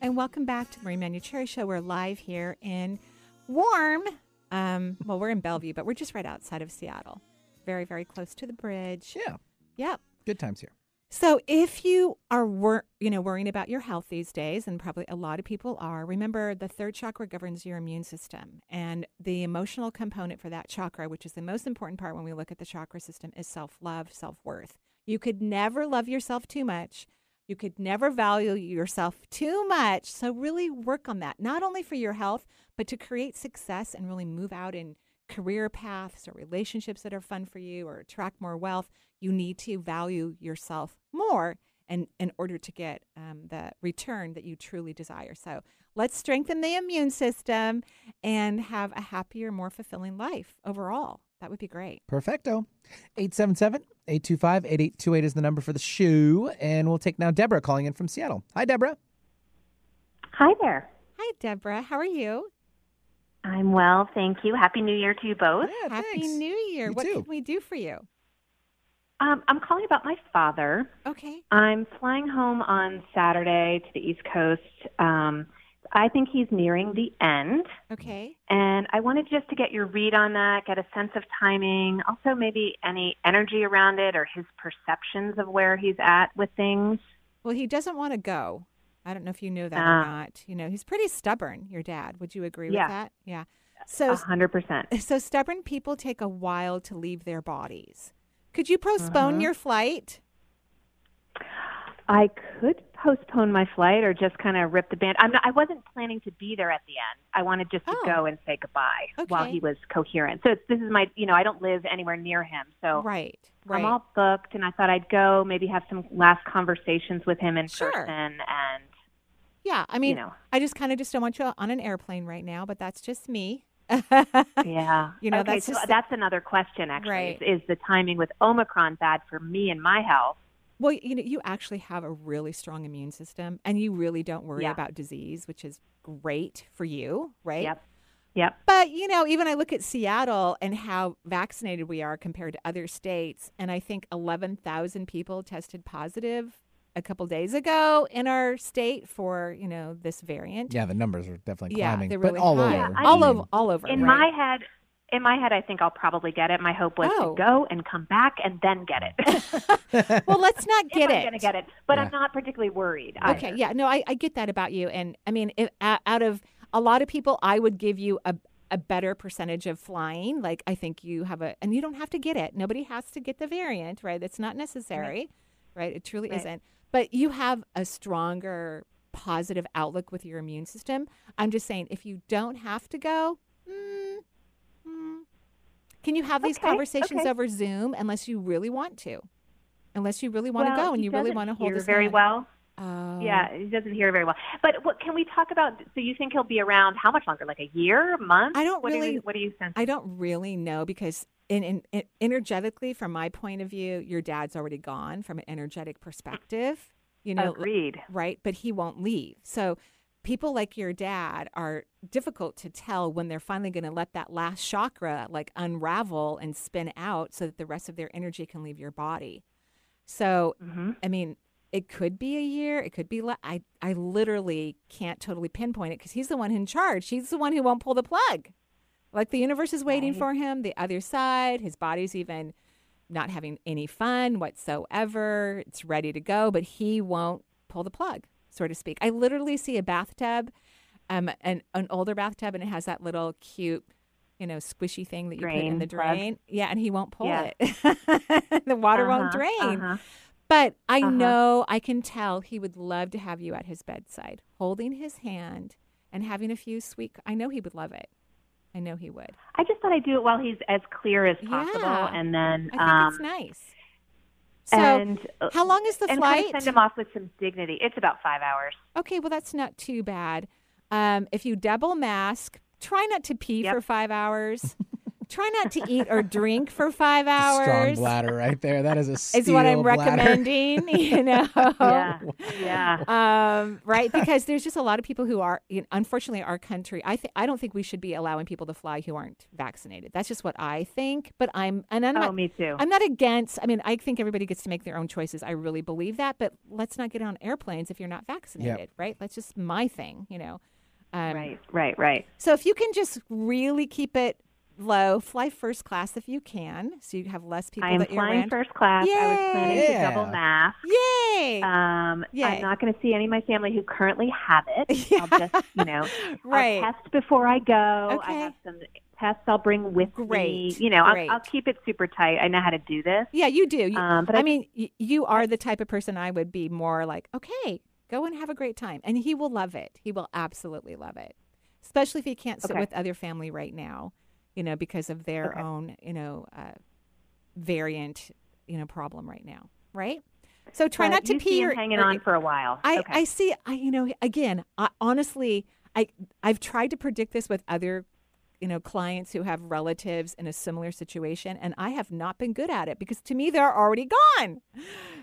And welcome back to the Marie Manuchehri Show. We're live here in warm. Um, well, we're in Bellevue, but we're just right outside of Seattle. Very, very close to the bridge. Yeah, Yep. good times here. So if you are wor- you know worrying about your health these days and probably a lot of people are remember the third chakra governs your immune system and the emotional component for that chakra which is the most important part when we look at the chakra system is self-love, self-worth. You could never love yourself too much. You could never value yourself too much. So really work on that not only for your health but to create success and really move out in career paths or relationships that are fun for you or attract more wealth, you need to value yourself more and in order to get um, the return that you truly desire. So let's strengthen the immune system and have a happier, more fulfilling life overall. That would be great. Perfecto. 877 825 8828 is the number for the shoe. And we'll take now Deborah calling in from Seattle. Hi, Deborah. Hi there. Hi, Deborah. How are you? I'm well, thank you. Happy New Year to you both. Yeah, Happy thanks. New Year. You what too. can we do for you? Um, I'm calling about my father. Okay. I'm flying home on Saturday to the East Coast. Um, I think he's nearing the end, Okay. and I wanted just to get your read on that, get a sense of timing, also maybe any energy around it or his perceptions of where he's at with things. Well, he doesn't want to go. I don't know if you knew that or Ah. not. You know, he's pretty stubborn, your dad. Would you agree Yeah. with that? Yeah. So A hundred percent. (laughs) so stubborn people take a while to leave their bodies. Could you postpone Mhm. your flight? I could postpone my flight or just kind of rip the band. I'm not, I wasn't planning to be there at the end. I wanted just to Oh. go and say goodbye while he was coherent. So it's, this is my, you know, I don't live anywhere near him, so Right. Right. I'm all booked, and I thought I'd go, maybe have some last conversations with him in Sure. person, and yeah. I mean, you know, I just kind of just don't want you on an airplane right now, but that's just me. yeah, (laughs) You know, okay, that's so just- that's another question. Actually, Right. is, is the timing with Omicron bad for me and my health? Well, you know, you actually have a really strong immune system and you really don't worry Yeah. about disease, which is great for you, right? Yep, yep. But, you know, even I look at Seattle and how vaccinated we are compared to other states, and I think 11,000 people tested positive a couple days ago in our state for, you know, this variant. Yeah, the numbers are definitely Yeah, climbing. they're but all high. over. I all mean, over all over. In right? my head, in my head, I think I'll probably get it. My hope was Oh. to go and come back and then get it. (laughs) well, let's not (laughs) get if it. I'm going to get it, but Yeah. I'm not particularly worried. Okay, either. yeah, no, I, I get that about you, and I mean, if, out of a lot of people, I would give you a a better percentage of flying. Like I think you have a, and you don't have to get it. Nobody has to get the variant, right? It's not necessary, right? It truly Right. isn't. But you have a stronger positive outlook with your immune system. I'm just saying, if you don't have to go, mm, can you have these Okay, conversations okay. over Zoom unless you really want to? Unless you really want to go and you really want to hold hear his very hand. well. Oh. Yeah, he doesn't hear very well. But what can we talk about? So you think he'll be around how much longer? Like a year, a month? I don't what Do really- you, what do you sense? I don't really know because in, in, in energetically, from my point of view, your dad's already gone from an energetic perspective. You know, Agreed. right? But he won't leave. So people like your dad are difficult to tell when they're finally going to let that last chakra like unravel and spin out so that the rest of their energy can leave your body. So, hmm I mean, it could be a year. It could be. Le- I I literally can't totally pinpoint it because he's the one in charge. He's the one who won't pull the plug. Like the universe is waiting Right. for him. The other side, his body's even not having any fun whatsoever. It's ready to go, but he won't pull the plug, so to speak. I literally see a bathtub, um, an an older bathtub, and it has that little cute. You know, squishy thing that you put in Drain the plug. drain. Yeah, and he won't pull Yeah. it. (laughs) the water won't Uh-huh, drain. uh-huh. But I Uh-huh. know, I can tell he would love to have you at his bedside, holding his hand and having a few sweet. I know he would love it. I know he would. I just thought I'd do it while he's as clear as possible, Yeah. and then I think um, it's nice. So, and uh, how long is the and flight? of send them off with some dignity. It's about five hours. Okay, well that's not too bad. Um, if you double mask, try not to pee Yep. for five hours. (laughs) try not to eat or (laughs) drink for five hours. Strong hours. bladder right there. That is a Is what I'm bladder. recommending. (laughs) You know. Yeah, yeah. um, right? Because there's just a lot of people who are, you know, unfortunately, our country. I think I don't think we should be allowing people to fly who aren't vaccinated. That's just what I think. But I'm, and I'm Oh, not. me too. I'm not against. I mean, I think everybody gets to make their own choices. I really believe that. But let's not get on airplanes if you're not vaccinated, right? That's just my thing. You know. Um, right, right, right. So if you can just really keep it low, fly first class if you can, so you have less people I am that you're flying around. first class. I was planning Yay. to double mask. Yay! Um, Yay. I'm not going to see any of my family who currently have it. (laughs) Yeah. I'll just, you know, (laughs) right. I'll test before I go. I Okay. have some tests I'll bring with me. Great, You know, I'll. I'll keep it super tight. I know how to do this. Yeah, you do. You- Um, but I I mean, you are the type of person I would be more like, okay, go and have a great time. And he will love it. He will absolutely love it, especially if he can't sit Okay. with other family right now, you know, because of their Okay. own, you know, uh, variant, you know, problem right now, right? So try But not to pee or hanging or- on for a while. I, okay. I see. I you know again. I, honestly, I I've tried to predict this with other, you know, clients who have relatives in a similar situation, and I have not been good at it because to me they're already gone.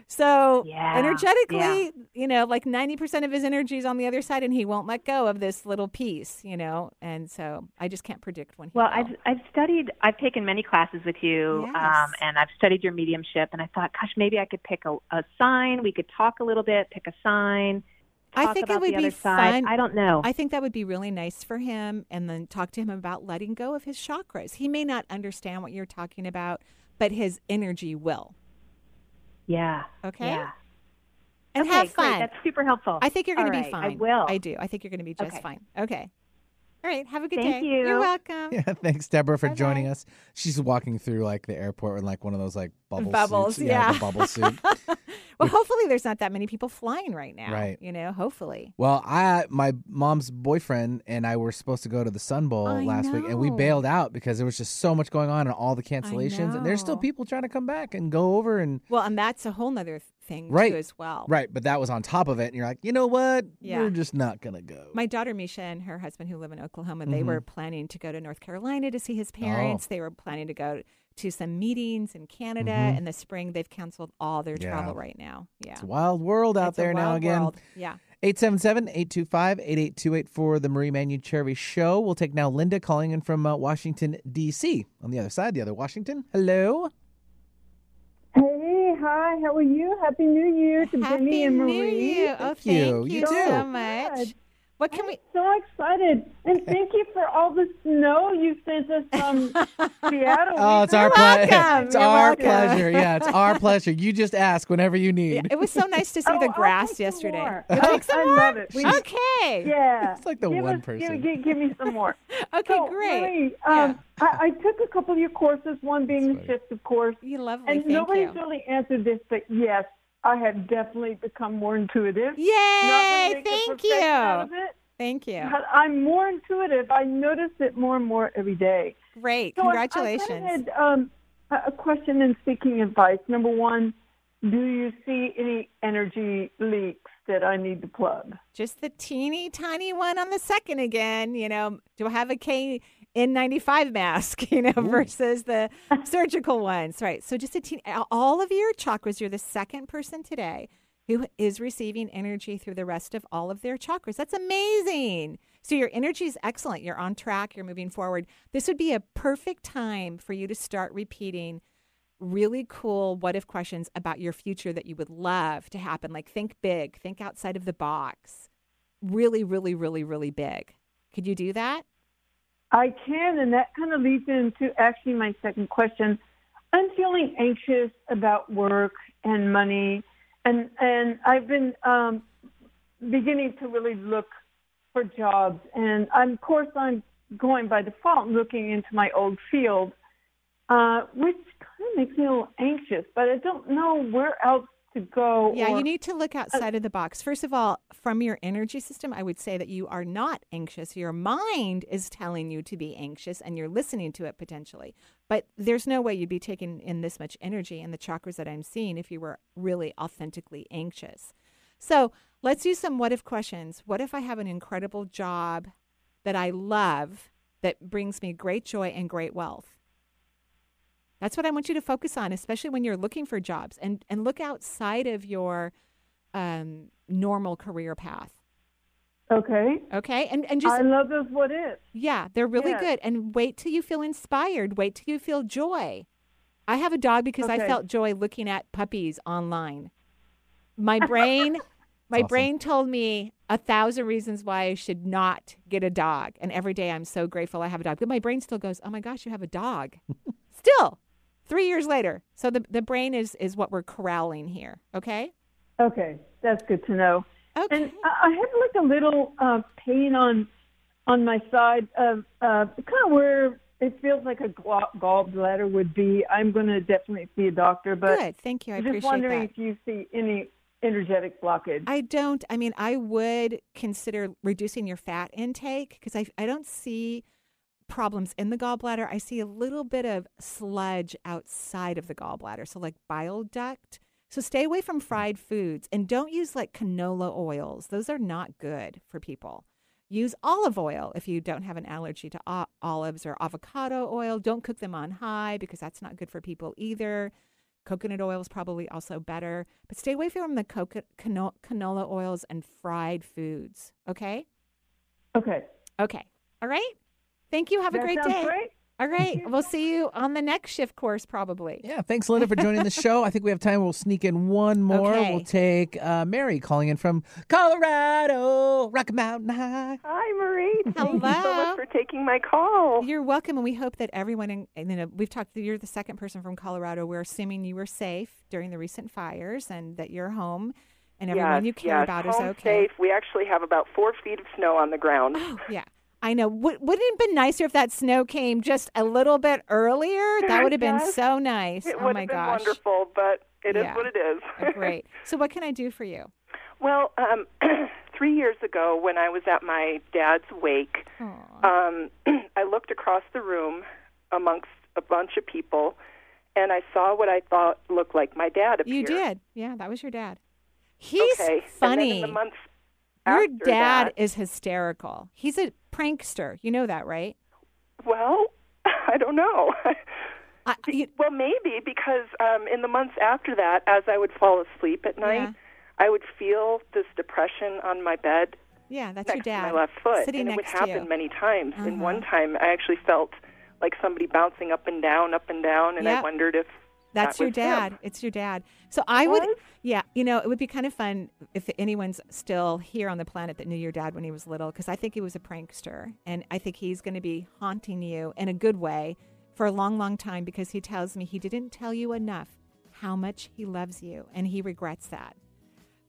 So Yeah, energetically, yeah. you know, like ninety percent of his energy is on the other side, and he won't let go of this little piece, you know. And so I just can't predict when he Well, will. I've I've studied. I've taken many classes with you, Yes. um, and I've studied your mediumship. And I thought, gosh, maybe I could pick a, a sign. We could talk a little bit, pick a sign. I think it would be fun. I don't know. I think that would be really nice for him and then talk to him about letting go of his chakras. He may not understand what you're talking about, but his energy will. yeah. Okay? Yeah. And okay, have great. fun. That's super helpful. I think you're going All to be be I will. I do. I think you're going to be just Okay. fine. Okay. All right. Have a good Thank day. you. You're welcome. Yeah, (laughs) thanks, Deborah, for joining Bye-bye. us. She's walking through like the airport in like one of those like bubble Bubbles, suits. yeah. the bubble suit. (laughs) well, hopefully there's not that many people flying right now. Right. You know, hopefully. Well, I my mom's boyfriend and I were supposed to go to the Sun Bowl I last week, and we bailed out because there was just so much going on and all the cancellations, and there's still people trying to come back and go over and Well, and that's a whole nother thing Right. too as well. right. But that was on top of it, and you're like, you know what? Yeah. We're just not gonna go. My daughter Misha and her husband, who live in Oklahoma, they Mhm. were planning to go to North Carolina to see his Oh. parents. They were planning to go to some meetings in Canada Mhm. in the spring. They've canceled all their Yeah. travel right now. Yeah. It's a wild world out It's there now again. world. Yeah. 877-825-8828 for the Marie Manuchehri Show. We'll take now Linda calling in from uh, Washington, D.C. On the other side, the other Washington. Hello. Hey, hi, how are you? Happy New Year to Happy Benny and New Marie. Year. Oh, Thank you. thank You you so Good. much. What can we? So excited, and thank you for all the snow you sent us from (laughs) Seattle. Oh, it's our You're pleasure. (laughs) It's You're our welcome. pleasure. Yeah, it's our (laughs) pleasure. You just ask whenever you need. It was so nice to see Oh, the I'll grass take some yesterday. more. You'll take some I more? love it. We- okay. Yeah, It's like the give one us, person. Give, give, give me some more. Okay, so, great. Marie, um, I, I took a couple of your courses. One being the That's right. shift, of course. You lovely. And Thank nobody's you. really answered this, but yes, I have definitely become more intuitive. Yay! gonna make a Thank you. Thank you. but I'm more intuitive. I notice it more and more every day. Great. So I- I kinda had um, a a question in seeking advice. Number one, do you see any energy leaks that I need to plug? Just the teeny tiny one on the second again. You know, do I have a K N95 mask, (laughs) you know, versus the (laughs) surgical ones, right? So just a teeny, all of your chakras, you're the second person today who is receiving energy through the rest of all of their chakras. That's amazing. So your energy is excellent. You're on track. You're moving forward. This would be a perfect time for you to start repeating really cool what if questions about your future that you would love to happen. Like think big, think outside of the box. Really, really, really, really big. Could you do that? I can, and that kind of leads into actually my second question. I'm feeling anxious about work and money, and and I've been um, beginning to really look for jobs, and I'm, of course I'm going by default looking into my old field, uh, which kind of makes me a little anxious. But I don't know where else to go. Yeah, or- you need to look outside of the box. First of all, from your energy system, I would say that you are not anxious. Your mind is telling you to be anxious and you're listening to it potentially. But there's no way you'd be taking in this much energy in the chakras that I'm seeing if you were really authentically anxious. So let's do some what if questions. What if I have an incredible job that I love that brings me great joy and great wealth? That's what I want you to focus on, especially when you're looking for jobs and, and look outside of your um, normal career path. Okay. Okay. And, and just, I love those what ifs. yeah, they're really Yes. good. And wait till you feel inspired. Wait till you feel joy. I have a dog because I felt joy looking at puppies online. My (laughs) brain, my awesome. brain told me a thousand reasons why I should not get a dog. And every day I'm so grateful I have a dog. But my brain still goes, oh my gosh, you have a dog. (laughs) still, three years later. So the, the brain is, is what we're corralling here. Okay. Okay, that's good to know. Okay. And I I have like a little uh, pain on on my side of uh, kind of where it feels like a gallbladder would be. I'm going to definitely see a doctor, but Good. Thank you. I appreciate that. I'm appreciate just wondering that. if you see any energetic blockage. I don't. I mean, I would consider reducing your fat intake because I, I don't see problems in the gallbladder. I see a little bit of sludge outside of the gallbladder, so like bile duct. So stay away from mm. fried foods and don't use like canola oils. Those are not good for people. Use olive oil if you don't have an allergy to o- olives or avocado oil. Don't cook them on high because that's not good for people either. Coconut oil is probably also better, but stay away from the coco- cano- canola oils and fried foods. Okay? okay, Okay. All right. Thank you. Have a that great day. Great. All right. We'll see you on the next shift course, probably. Yeah, thanks, Linda, for joining the (laughs) show. I think we have time. We'll sneak in one more. Okay. We'll take uh, Mary calling in from Colorado, Rocky Mountain High. Hi, Marie. Hello. Thank you so much for taking my call. You're welcome, and we hope that everyone. In, and, you know, we've talked. You're the second person from Colorado. We're assuming you were safe during the recent fires, and that you're home, and everyone yes, you care yes. about Home is okay. safe. We actually have about four feet of snow on the ground. Oh, yeah. I know. Would, wouldn't it have been nicer if that snow came just a little bit earlier? That would have been Yes. so nice. It oh would my have been gosh. wonderful, but it is Yeah. what it is. (laughs) Oh, Great. So, what can I do for you? well, um, (clears throat) three years ago, when I was at my dad's wake, um, (clears throat) I looked across the room amongst a bunch of people, and I saw what I thought looked like my dad appear. you did. Yeah, that was your dad. He's okay. funny. And then in the months your dad that- is hysterical. He's a prankster. You know that, right? Well, (laughs) I don't know. I, (laughs) you, well, maybe because um, in the months after that, as I would fall asleep at night, Yeah. I would feel this depression on my bed yeah, that's next your dad. to my left foot, sitting and it would happen many times. And Uh-huh. one time, I actually felt like somebody bouncing up and down, up and down, and I wondered if That's that your dad. him. It's your dad. So I would, yeah, you know, it would be kind of fun if anyone's still here on the planet that knew your dad when he was little, because I think he was a prankster, and I think he's going to be haunting you in a good way for a long, long time because he tells me he didn't tell you enough how much he loves you, and he regrets that.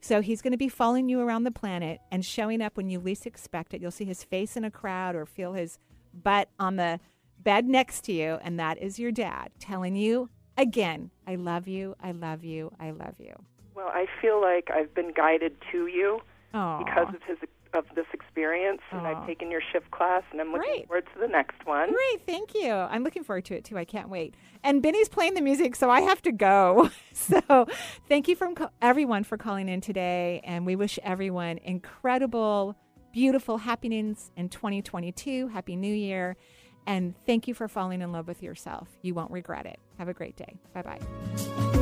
So he's going to be following you around the planet and showing up when you least expect it. You'll see his face in a crowd or feel his butt on the bed next to you, and that is your dad telling you again, I love you, I love you, I love you. Well, I feel like I've been guided to you Aw. because of his of this experience, and. I've taken your shift class, and I'm looking Great. forward to the next one. Great, thank you. I'm looking forward to it too. I can't wait. And Benny's playing the music, so I have to go. (laughs) so, thank you from co- everyone for calling in today, and we wish everyone incredible, beautiful happiness in 2022. Happy New Year, and thank you for falling in love with yourself. You won't regret it. Have a great day. Bye bye.